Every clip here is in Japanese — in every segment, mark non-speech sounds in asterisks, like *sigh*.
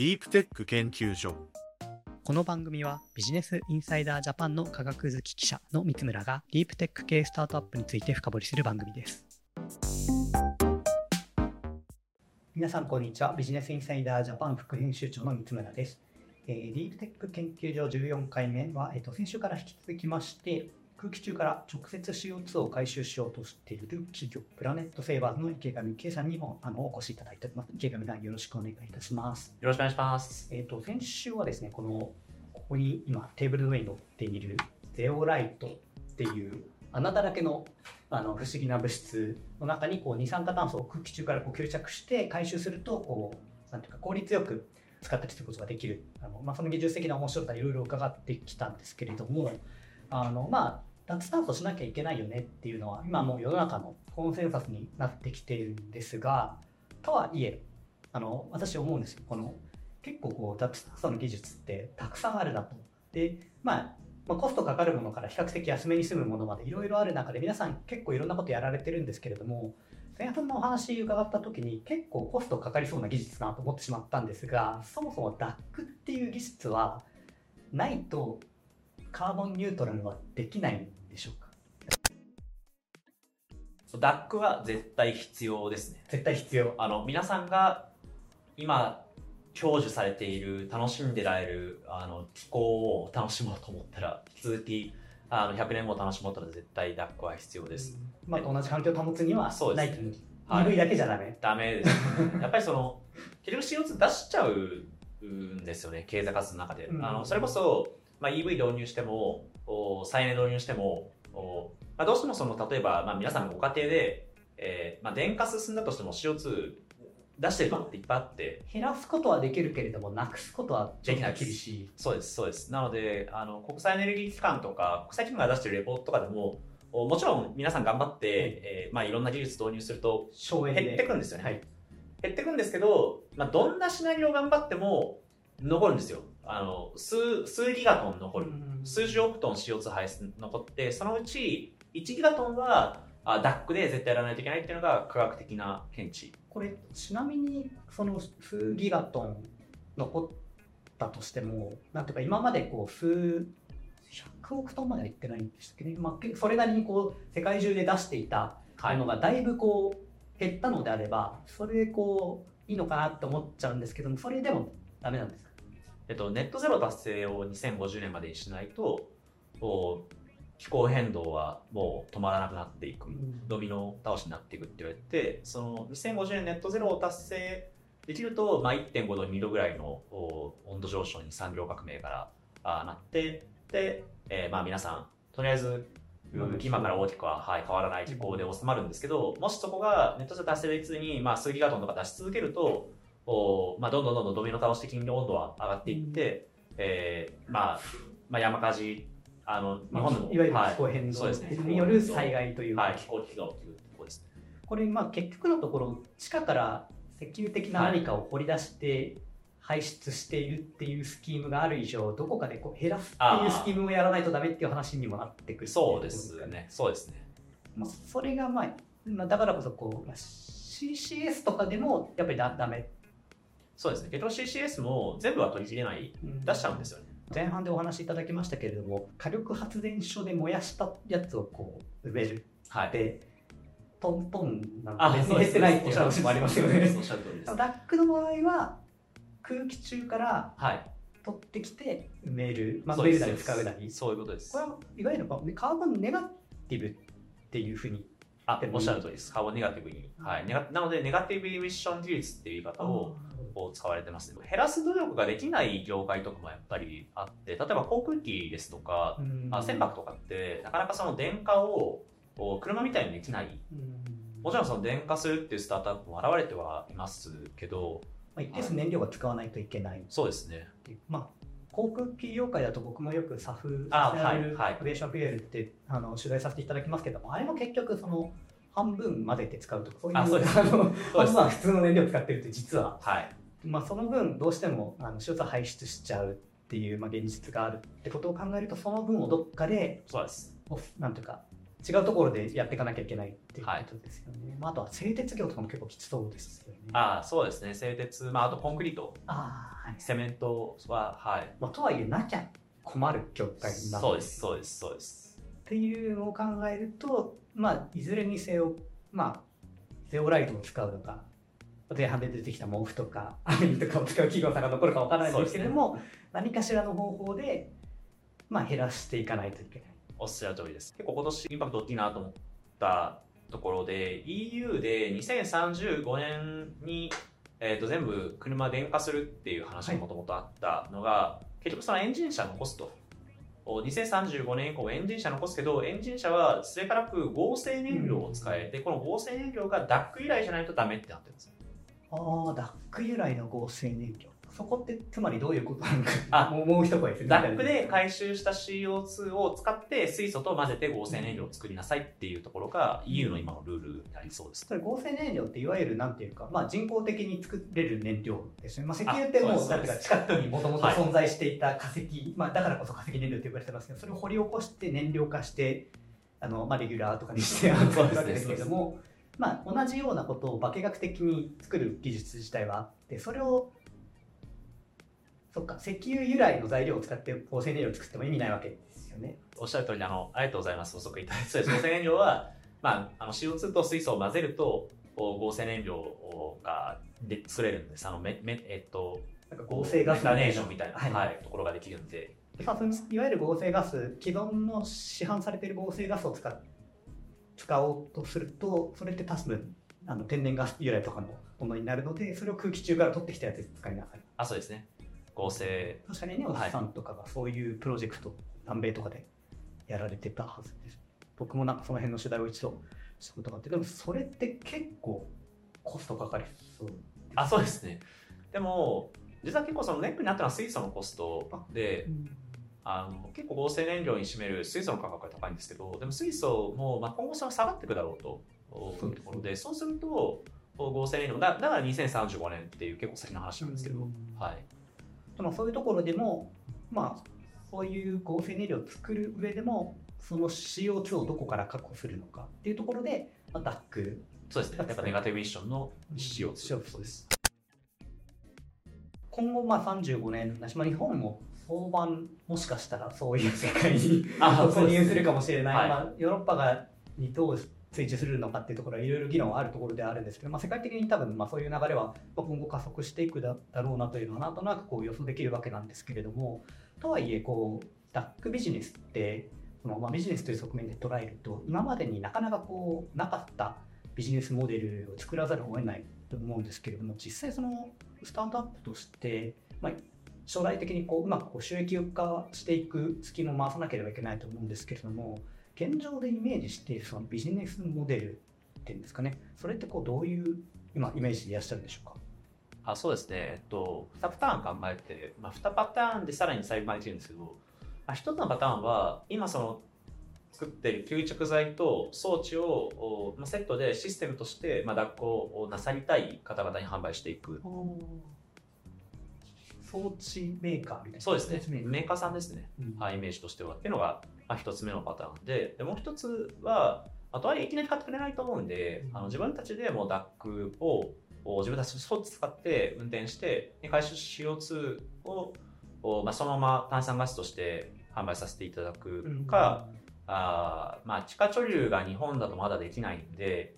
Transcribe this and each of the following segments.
ディープテック研究所この番組はビジネスインサイダージャパンの科学好き記者の三村がディープテック系スタートアップについて深掘りする番組です。皆さんこんにちは。ビジネスインサイダージャパン副編集長の三村です。えー、ディープテック研究所14回目は、えーと、先週から引き続きまして、空気中から直接 CO2 を回収しようとしている企業、プラネットセーバーズの池上圭さんにもあのお越しいただいております。池上さんよろしくお願いいたします。よろしくお願いします。えっ、と、先週はですね、この、ここに今テーブルの上に乗っているゼオライトっていう穴だらけのあの不思議な物質の中にこう二酸化炭素を空気中からこう吸着して回収するとこうなんていうか効率よく使ったりすることができるあの、まあ、その技術的な面白さいろいろ伺ってきたんですけれどもあのまあ脱炭素しなきゃいけないよねっていうのは今もう世の中のコンセンサスになってきてるんですがとはいえあの私思うんですよこの結構こう脱炭素の技術ってたくさんあるなと。で、まあ、まあ、コストかかるものから比較的安めに済むものまでいろいろある中で皆さん結構いろんなことやられてるんですけれども前半のお話伺った時に結構コストかかりそうな技術だなと思ってしまったんですがそもそも DAC っていう技術はないとカーボンニュートラルはできないんでしょうか？DAC は絶対必要ですね。絶対必要。あの、皆さんが今、享受されている、楽しんでられる、あの、気候を楽しもうと思ったら、引き続き、あの、100年後楽しもうとったら絶対 DAC は必要です。まあ、同じ環境を保つにはそうですないという。はい EV だけじゃダメ。ダメです、ね。*laughs* やっぱりその、結局 CO2 出しちゃうんですよね、経済活動の中で。うんあのそれこそ、まあ、EV 導入しても、お再エネ導入しても、おまあ、どうしてもその、例えば、まあ、皆さんのご家庭で、えーまあ、電化進んだとしても CO2 出してるのっていっぱいあって、減らすことはできるけれども、なくすことはちょっと厳しい。そうです、そうです。なので、あの、国際エネルギー機関とか、国際機関が出してるレポートとかでも、おもちろん皆さん頑張って、えーまあ、いろんな技術導入すると。減ってくんですよねはい。減ってくんですけど、まあ、どんなシナリオを頑張っても残るんですよ。あの、数、数ギガトン残る。数十億トン CO2 排出残って、そのうち1ギガトンは、あ DAC で絶対やらないといけないっていうのが科学的な見地。これ、ちなみに、その数ギガトン残ったとしても、なんていうか、今までこう、数100億トンまではいってないんでしたっけね。まあ、それなりにこう、世界中で出していたはいものがだいぶこう、減ったのであれば、それでこう、いいのかなって思っちゃうんですけども、それでもダメなんですかえっと、ネットゼロ達成を2050年までにしないと、気候変動はもう止まらなくなっていく。ドミノ倒しになっていくって言われて、その2050年ネットゼロを達成できると、まあ、1.5度、2度ぐらいのお温度上昇に産業革命からあなって、で、えーまあ皆さん、とりあえず、うん今から大きくは、はい、変わらない気候で収まるんですけど、もしそこがネットゼロ達成率に、まあ、数ギガトンとか出し続けると、おまあ、どんどんどんどんドミノ倒し的に温度は上がっていって、えーまあ、まあ、山火事、あの、日本でも、いわゆるはい。気候変動そうですね。による災害というか。はい、気候危機が起きるってことですね。これまあ結局のところ地下から石油的な何かを掘り出して排出しているっていうスキームがある以上どこかでこう減らすっていうスキームをやらないとダメっていう話にもなってくるそうですね。そうですね。まあ、それがまあまあだからこそこう、まあ、CCS とかでもやっぱりだダメそうですね。ケト CCS も全部は取り切れない、出しちゃうんですよね。前半でお話しいただきましたけれども火力発電所で燃やしたやつをこう埋めるはい。でトントンなんあか別に減ってないっていうおっしゃる話もありますよね。おっしゃる通りです。ダックの場合は空気中からはい。取ってきて埋める、まあ、埋めるなり使うなりそういうことですこれ。はいわゆるカーボンネガティブっていうふうにあ、おっしゃる通りです。カーボンネガティブに。はい。なので、ネガティブエミッション技術っていう言い方をこう使われてますね。減らす努力ができない業界とかもやっぱりあって、例えば航空機ですとか、うんあ船舶とかって、なかなかその電化を車みたいにできない。うんもちろんその電化するっていうスタートアップも現れてはいますけど、まあ、一定数燃料が使わないといけないっそうですね。まあ航空機業界だと僕もよく SAF はいはいアビエーションフュエルってあの取材させていただきますけどもあれも結局その半分混ぜて使うとかそういうあそうですあの半分は普通の燃料を使ってるって実ははい。まあ、その分どうしてもあの CO2 排出しちゃうっていう、まあ、現実があるってことを考えるとその分をどっかでそうです。おなんていうか違うところでやっていかなきゃいけないっていうことですよね。まあ、あとは製鉄業とかも結構きつそうですよね。あそうですね。製鉄、まあ、あとコンクリート。あー、はい。セメントははい。まあ、とはいえなきゃ困る業界なのそうです。そうです。そうです。っていうのを考えると、まあ、いずれにせよ、まあ、ゼオライトを使うのか、前半で出てきた毛布とか、アミとかを使う企業さんが残るかわからないんですけれども、何かしらの方法で、まあ、減らしていかないといけない。おっしゃる通りです。結構今年インパクト大きいなと思ったところで EU で2035年に、えー、と全部車電化するっていう話がもともとあったのが、結局そのエンジン車残すとお2035年以降エンジン車残すけどエンジン車はすべからく合成燃料を使え、でこの合成燃料が DAC 由来じゃないとダメってなってるんですああ、ダック由来の合成燃料。そこってつまりどういうことなのか、あもうもう一声ですね。DAC で回収した CO2 を使って水素と混ぜて合成燃料を作りなさいっていうところが EU の今のルールになりそうです。それ合成燃料っていわゆるなんていうか、まあ、人工的に作れる燃料ですね、まあ、石油ってもうですうなんていうか近くにもともとはい。存在していた化石、まあ、だからこそ化石燃料って呼ばれてますけどそれを掘り起こして燃料化してあの、まあ、レギュラーとかにして扱そうです。ねうわけですけれども、まあ、同じようなことを化学的に作る技術自体はあってそれをそっか石油由来の材料を使って合成燃料を作っても意味ないわけですよね。おっしゃる通りであのありがとうございます。補足いただいて合成燃料は、まあ、あの CO2 と水素を混ぜるとお合成燃料がで作れるんですあのめめ、えっと、なんか合成ガスメタネーションみたいな、はい。はいところができるんで。まあ、そのいわゆる合成ガス既存の市販されている合成ガスを使っ使おうとするとそれって多分あの天然ガス由来とかのものになるのでそれを空気中から取ってきたやつで使いなさい。あそうですね。合成。確かにネオスさんとかがそういうプロジェクト、南米とかでやられてたはずです。僕もなんかその辺の取材を一度したことがあってでもそれって結構コストかかりそうあそうですね。でも実は結構そのネックになったのは水素のコストであの結構合成燃料に占める水素の価格が高いんですけどでも水素も、まあ、今後それは下がっていくだろうというところでそうすると合成燃料だだから2035年っていう結構先の話なんですけど、うんはいでもそういうところでも、まあ、そういう合成燃料を作る上でも、その CO2 をどこから確保するのかっていうところで、まあ、DAC、そうですね。やっぱネガティブミッションの CO2。CO2 です。今後、まあ、35年だし、まあ、日本も早晩、もしかしたらそういう世界にあ突入するかもしれない、はい。まあ、ヨーロッパがにどう追従するのかっていうところはいろいろ議論はあるところではあるんですけど、まあ、世界的に多分まあそういう流れはまあ今後加速していくだだろうなというのはなんとなくこう予想できるわけなんですけれどもとはいえこうダックビジネスってそのまあビジネスという側面で捉えると今までになかなかこうなかったビジネスモデルを作らざるを得ないと思うんですけれども実際そのスタートアップとして、まあ、将来的にこううまくこう収益化していくスキルを回さなければいけないと思うんですけれども現状でイメージしているそのビジネスモデルっていうんですかね。それってこうどういう今イメージでいらっしゃるんでしょうか？あそうですね、えっと、2パターン考えて、まあ、2パターンでさらに細分化できるんですけど、まあ、1つのパターンは今その作っている吸着剤と装置をおまあセットでシステムとしてまあ脱行をなさりたい方々に販売していく装置メーカーみたいな。そうですね。メーカー。メーカーさんですね、うん。はい、イメージとしては。っていうのが、まあ、1つ目のパターンで。でもう1つはあとはいきなり買ってくれないと思うんで、うん。あの自分たちでもう DAC をお自分たちの装置使って運転してで回収 CO2 をお、まあ、そのまま炭酸ガスとして販売させていただくか、あーまあ、地下貯留が日本だとまだできないんで、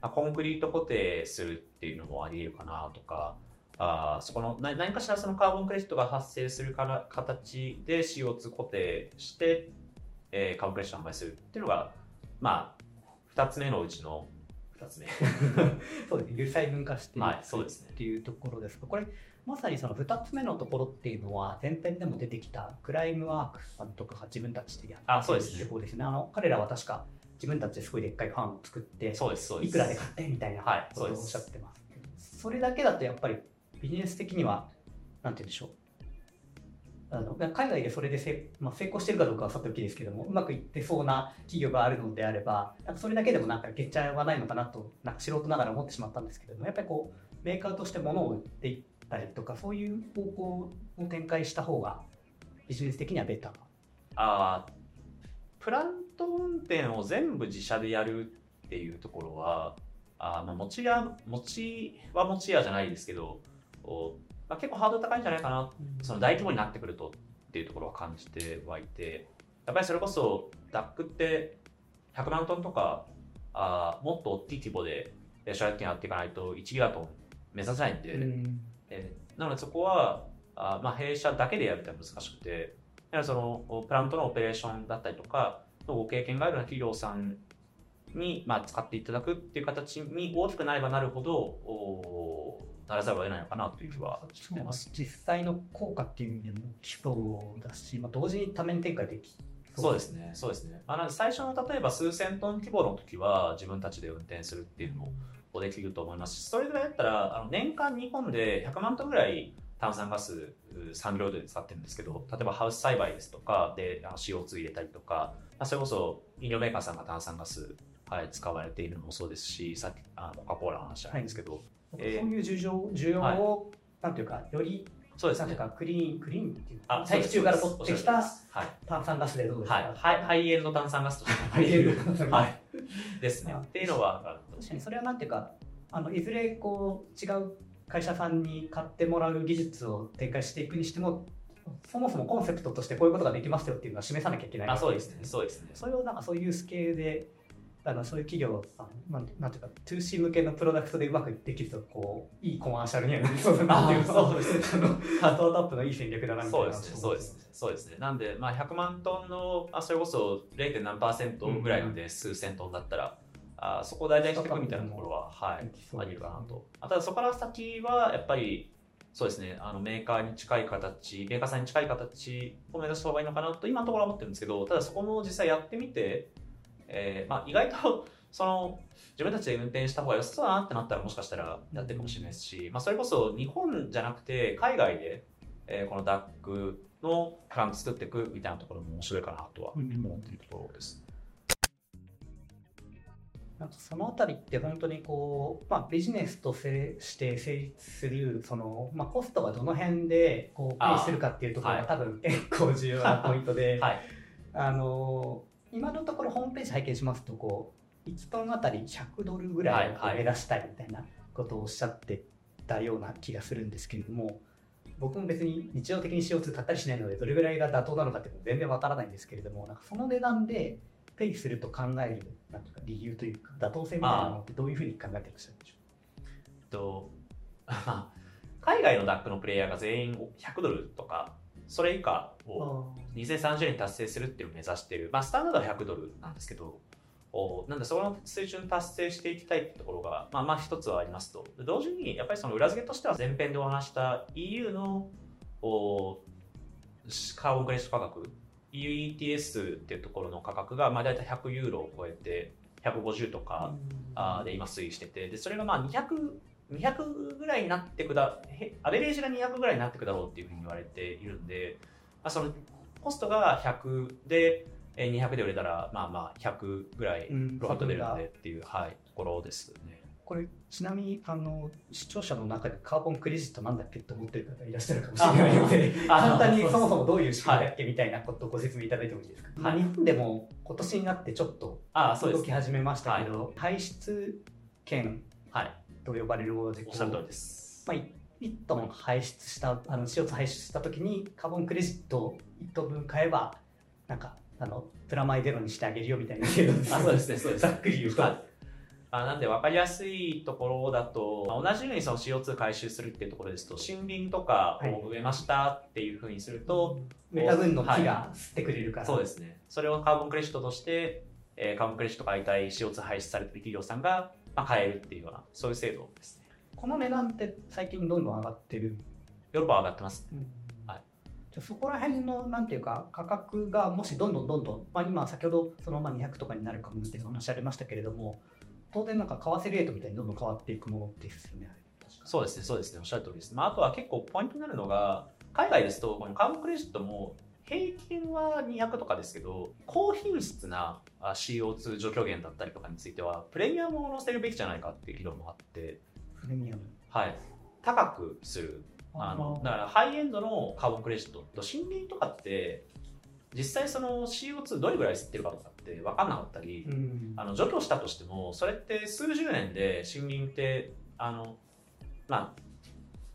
まあ、コンクリート固定するっていうのもあり得るかなとかあーそこのな何かしらそのカーボンクレジットが発生するから形で CO2 固定して、えーカーボンクレジット販売するっていうのがまあ2つ目のうちの2つ目。*laughs* そうですね。細分化していくはいね。っていうところですがこれまさにその2つ目のところっていうのは前編でも出てきたクライムワークスさんとかが自分たちでやってあそうですね。手法ですね。あの彼らは確か自分たちですごいでっかいファンを作ってそうですそうです。いくらで買ってみたいなはいことをおっしゃってます。それだけだとやっぱりビジネス的にはなんて言うんでしょう。あの海外でそれでせ、まあ、成功してるかどうかはさておきですけどもうまくいってそうな企業があるのであればそれだけでもなんか月謝はないのかなとなんか素人ながら思ってしまったんですけどもやっぱりこうメーカーとして物を売っていったりとかそういう方向を展開した方がビジネス的にはベター。あープラント運転を全部自社でやるっていうところは、あまあ、持ち屋、持ちは持ち屋じゃないですけど、まあ、結構ハードル高いんじゃないかな、その大規模になってくるとっていうところは感じてはいて、やっぱりそれこそ DAC って100万トンとか、あもっと大きい規模で社役権やっていかないと1ギガトン目指せないんで、うん、えなのでそこはあ、まあ、弊社だけでやるって難しくて、やはりそのプラントのオペレーションだったりとか、ご経験があるような企業さんに、まあ、使っていただくっていう形に大きくなればなるほど、おならざるを得ないのかなという気はしてます。実際の効果っていう意味でも基礎だし、まあ、同時に多面展開できそうですね、そうですね。あの最初の例えば数千トン規模の時は自分たちで運転するっていうのもできると思いますし、それぐらいだったらあの年間日本で100万トンぐらい炭酸ガス産業で使ってるんですけど例えばハウス栽培ですとかで CO2 入れたりとか、まあ、それこそ飲料メーカーさんが炭酸ガス、はい、使われているのもそうですしさっきあのコカ・コーラの話じゃないんですけど、はいえー、そういう需要需要を、はい、なんていうかよりそうですね。なんかクリーン、クリーンっていうあ大気中から取ってきた炭酸ガスでどうですか、はい、ハイエンド炭酸ガスと。ハイエンド炭酸ガス。はい。ですね。っていうのは確かにそれはなんていうか、あのいずれこう違う会社さんに買ってもらう技術を展開していくにしてもそもそもコンセプトとしてこういうことができますよっていうのは示さなきゃいけない。あそうですね。そうですね。それをなんかそういうスケールであのそういう企業さん、まあ、なんていうか 2C 向けのプロダクトでうまくできるとこういいコマーシャルにはなりそうだなっていう。そうですね。カートタップのいい戦略だなみたいなそうですね。そうですね。そうですね。なんで、まあ、100万トンのあそれこそ 0. 何パーセントぐらいので数千トンだったら、あそこを大体していくみたいなところは、はい、ありるかなと。あただそこから先は、やっぱり、そうですね、あのメーカーに近い形、メーカーさんに近い形を目指した方がいいのかなと、今のところは思ってるんですけど、ただそこも実際やってみて、えーまあ、意外とその自分たちで運転した方が良さそうだなってなったらもしかしたらやってるかもしれないですし、まあ、それこそ日本じゃなくて海外で、えー、この DAC のプラン作っていくみたいなところも面白いかなとは思っているところです。なんかそのあたりって本当にこう、まあ、ビジネスとして成立するその、まあ、コストがどの辺でこうペイするかっていうところが多分結構重要なポイントで、はい、あの今のところホームページ拝見しますとこう1トンあたり100ドルぐらいを目指したいみたいなことをおっしゃってたような気がするんですけれども。僕も別に日常的に CO2 買ったりしないのでどれぐらいが妥当なのかっていうのは全然わからないんですけれどもなんかその値段でペイすると考えるなんか理由というか妥当性みたいなのってどういうふうに考えてらっしゃるんでしょう？と *laughs* 海外の DAC のプレイヤーが全員100ドルとかそれ以下を2030年達成するっていうのを目指している、まあ、スタンダードは100ドルなんですけどおなんでその水準達成していきたいってところが、まあ、まあ一つはありますと。同時にやっぱりその裏付けとしては前編でお話した EU のおカーボンクレジット価格 EUETS っていうところの価格がまあ大体100ユーロを超えて150とかで今推移してて。でそれがまあ200 200ぐらいになってくだアベレージが200ぐらいになってくだろうっていうふうに言われているんで、まあ、そのコストが100で200で売れたらまあまあ100ぐらいロハット出るんでっていう、はい、ところですね。これちなみにあの視聴者の中でカーボンクレジットなんだっけと思ってる方いらっしゃるかもしれないので簡単にそもそもどういう仕組みだっけみたいなことをご説明いただいてもいいですか、はい、まあ、日本でも今年になってちょっと動き始めましたけど、排出権と呼ばれるもので、おっしゃる通りです、まあ、1トン排出したあの CO2 排出した時にカーボンクレジットを1トン分買えばなんかあのプラマイゼロにしてあげるよみたいなあそうですねそうです。ざっくり言うと。あなんで分かりやすいところだと、まあ、同じようにその CO2 回収するっていうところですと森林とかを植えましたっていうふうにすると、はい、メタ分の木が吸ってくれるから、はい、そうですね。それをカーボンクレジットとして、えー、カーボンクレジット買いたい CO2 排出されてる企業さんが、まあ、買えるっていうようなそういう制度ですね。この値段って最近どんどん上がってる？ヨーロッパは上がってます、うん。じゃそこら辺のなんていうか価格がもしどんどんどんどん、まあ、今先ほどそのまあ200とかになるかもっていう話ありましたけれども当然なんか為替レートみたいにどんどん変わっていくものですよね。そうですね、そうですね、おっしゃる通りです。まあ、あとは結構ポイントになるのが、海外ですと、このカーボンクレジットも平均は200とかですけど、高品質な CO2 除去源だったりとかについては、プレミアムを載せるべきじゃないかっていう議論もあって、プレミアム。はい。高くする。あのだからハイエンドのカーボンクレジット。と森林とかって実際その CO2 どれぐらい吸ってるかとかって分かんなかったり、うん。あの除去したとしてもそれって数十年で森林ってあのまあ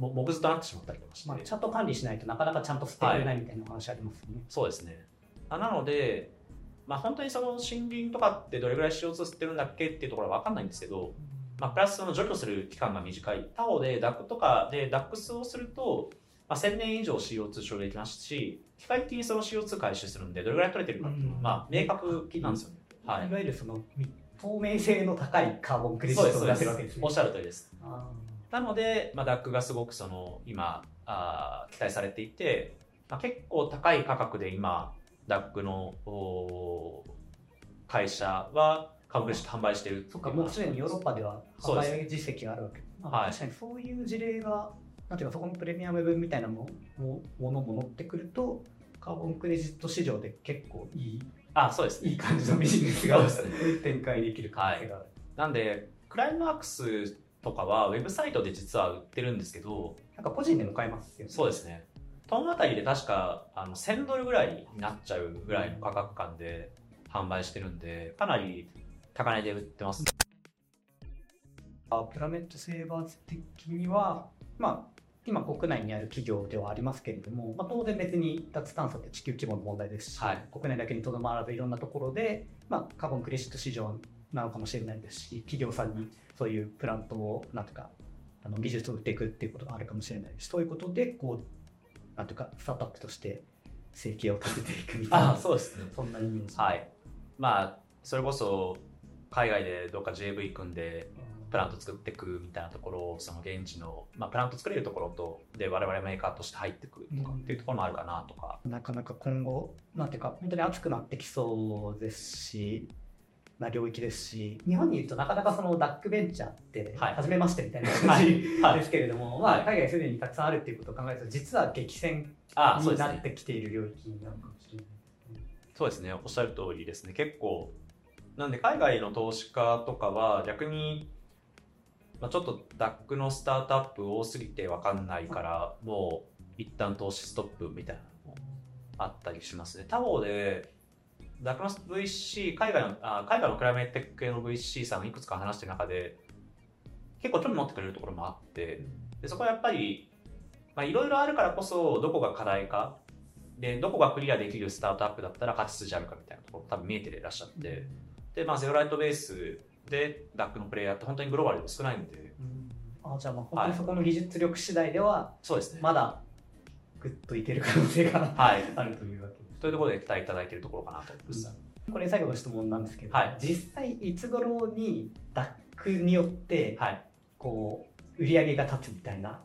も木図となってしまったりとかして、まあ、ちゃんと管理しないとなかなかちゃんと捨てられないみたいなお話ありますよね。そうですね。あなのでまあ本当にその森林とかってどれぐらい CO2 吸ってるんだっけっていうところは分かんないんですけど、まあ、プラスその除去する期間が短い他方で DAC とかで DAX をすると、まあ、1000年以上 CO2 処理できますし機械的にその CO2 回収するんでどれぐらい取れてるかっていうのは、うん。まあ、明確なんですよね、はい。い、わゆるその透明性の高いカーボンクレジットを出せるわけですね。おっしゃる通りです。あなので、まあ、DAC がすごくその今あー期待されていて、まあ、結構高い価格で今 DAC の会社は株主と販売してるーそっか、もうすでにヨーロッパでは販売実績があるわけ。まあはい。確かにそういう事例が、なんていうか、そこのプレミアム分みたいなももものも乗ってくると、カーボンクレジット市場で結構いいあそうですね。いい感じのビジネスが *laughs* 展開できる可能性がある。なんでクライマックスとかはウェブサイトで実は売ってるんですけどなんか個人でも買えますよね。そうですね。トンあたりで確かあの1000ドルぐらいになっちゃうぐらいの価格感で販売してるんでかなり高値で売ってますあプラネットセーバーズ的には、まあ、今国内にある企業ではありますけれども、まあ、当然別に脱炭素って地球規模の問題ですし、はい。国内だけにとどまらずいろんなところで、まあ、カーボンクレジット市場なのかもしれないですし企業さんにそういうプラントをなんとかあの技術を売っていくっていうことがあるかもしれないしそういうことでこうなんとかスタートアップとして生計を立てていくみたいな。そうですね。そんなイメージ。はい。まあそれこそ海外でどっか JV 組んでプラント作っていくみたいなところをその現地の、まあ、プラント作れるところとで我々メーカーとして入っていくとかっていうところもあるかなとか、なかなか今後、なんていうか、本当に熱くなってきそうですし、な領域ですし、日本にいるとなかなかそのダックベンチャーって、はい。初めましてみたいな感はい。じはい。ですけれども、まあ、海外すでにたくさんあるっていうことを考えると、実は激戦になってきている領域なのかもしれない。そうですね。おっしゃる通りですね。結構なんで海外の投資家とかは逆に、まあ、ちょっと DAC のスタートアップ多すぎて分かんないからもう一旦投資ストップみたいなのもあったりしますね。他方で DAC の VC 海外のあ海外のクライメートテック系の VC さんがいくつか話してる中で結構興味持ってくれるところもあってでそこはやっぱりまあいろいろあるからこそどこが課題かでどこがクリアできるスタートアップだったら勝ち筋あるかみたいなところ多分見えていらっしゃってで、まあ、ゼロライトベースで DAC のプレイヤーって本当にグローバルで少ないんであじゃあ、まあ、本当にそこの技術力次第では、そうですね、まだぐっといける可能性がはい。*laughs* あるというわけで。す。というところで期待いただいているところかなと思います、これ最後の質問なんですけど、はい。実際いつ頃に DAC によって、はい。こう売り上げが立つみたいな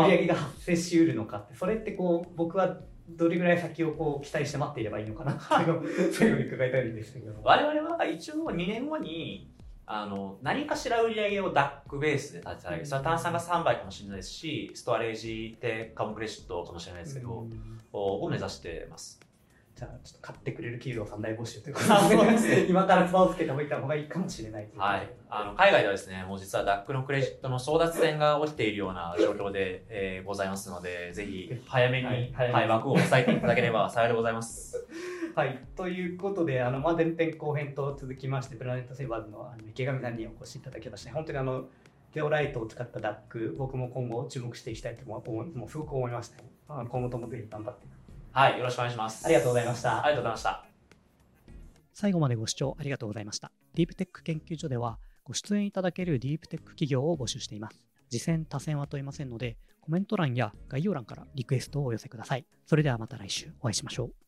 売り上げが発生しうるのかってそれってこう僕はどれぐらい先をこう期待して待っていればいいのかなっていうのを最後に伺いたいんですけど。*laughs* 我々は一応2年後にあの何かしら売り上げを DAC ベースで立てたりそれは炭酸が3倍かもしれないですしストアレージでカモクレジットかもしれないですけど、うん。を目指してます。じゃあちょっと買ってくれる企業さん大募集というこあとで *laughs* 今からつばをつけておいた方がいいかもしれないといはい、あの海外ではですね、もう実は DAC のクレジットの争奪戦が起きているような状況で、えーございますので、ぜひ早めに、ははい。い早めに。枠を押さえていただければ幸いでございます。はい、ということで、あのまあ、前編後編と続きまして、プラネットセーバーズのあの池上さんにお越しいただきまして、本当にあのゼオライトを使った DAC、僕も今後注目していきたいと思うもうすごく思いました、あの今後ともぜひ頑張って。はい、よろしくお願いします。ありがとうございましたありがとうございました。最後までご視聴ありがとうございました。ディープテック研究所では、ご出演いただけるディープテック企業を募集しています。次戦、他戦は問いませんので、コメント欄や概要欄からリクエストをお寄せください。それではまた来週お会いしましょう。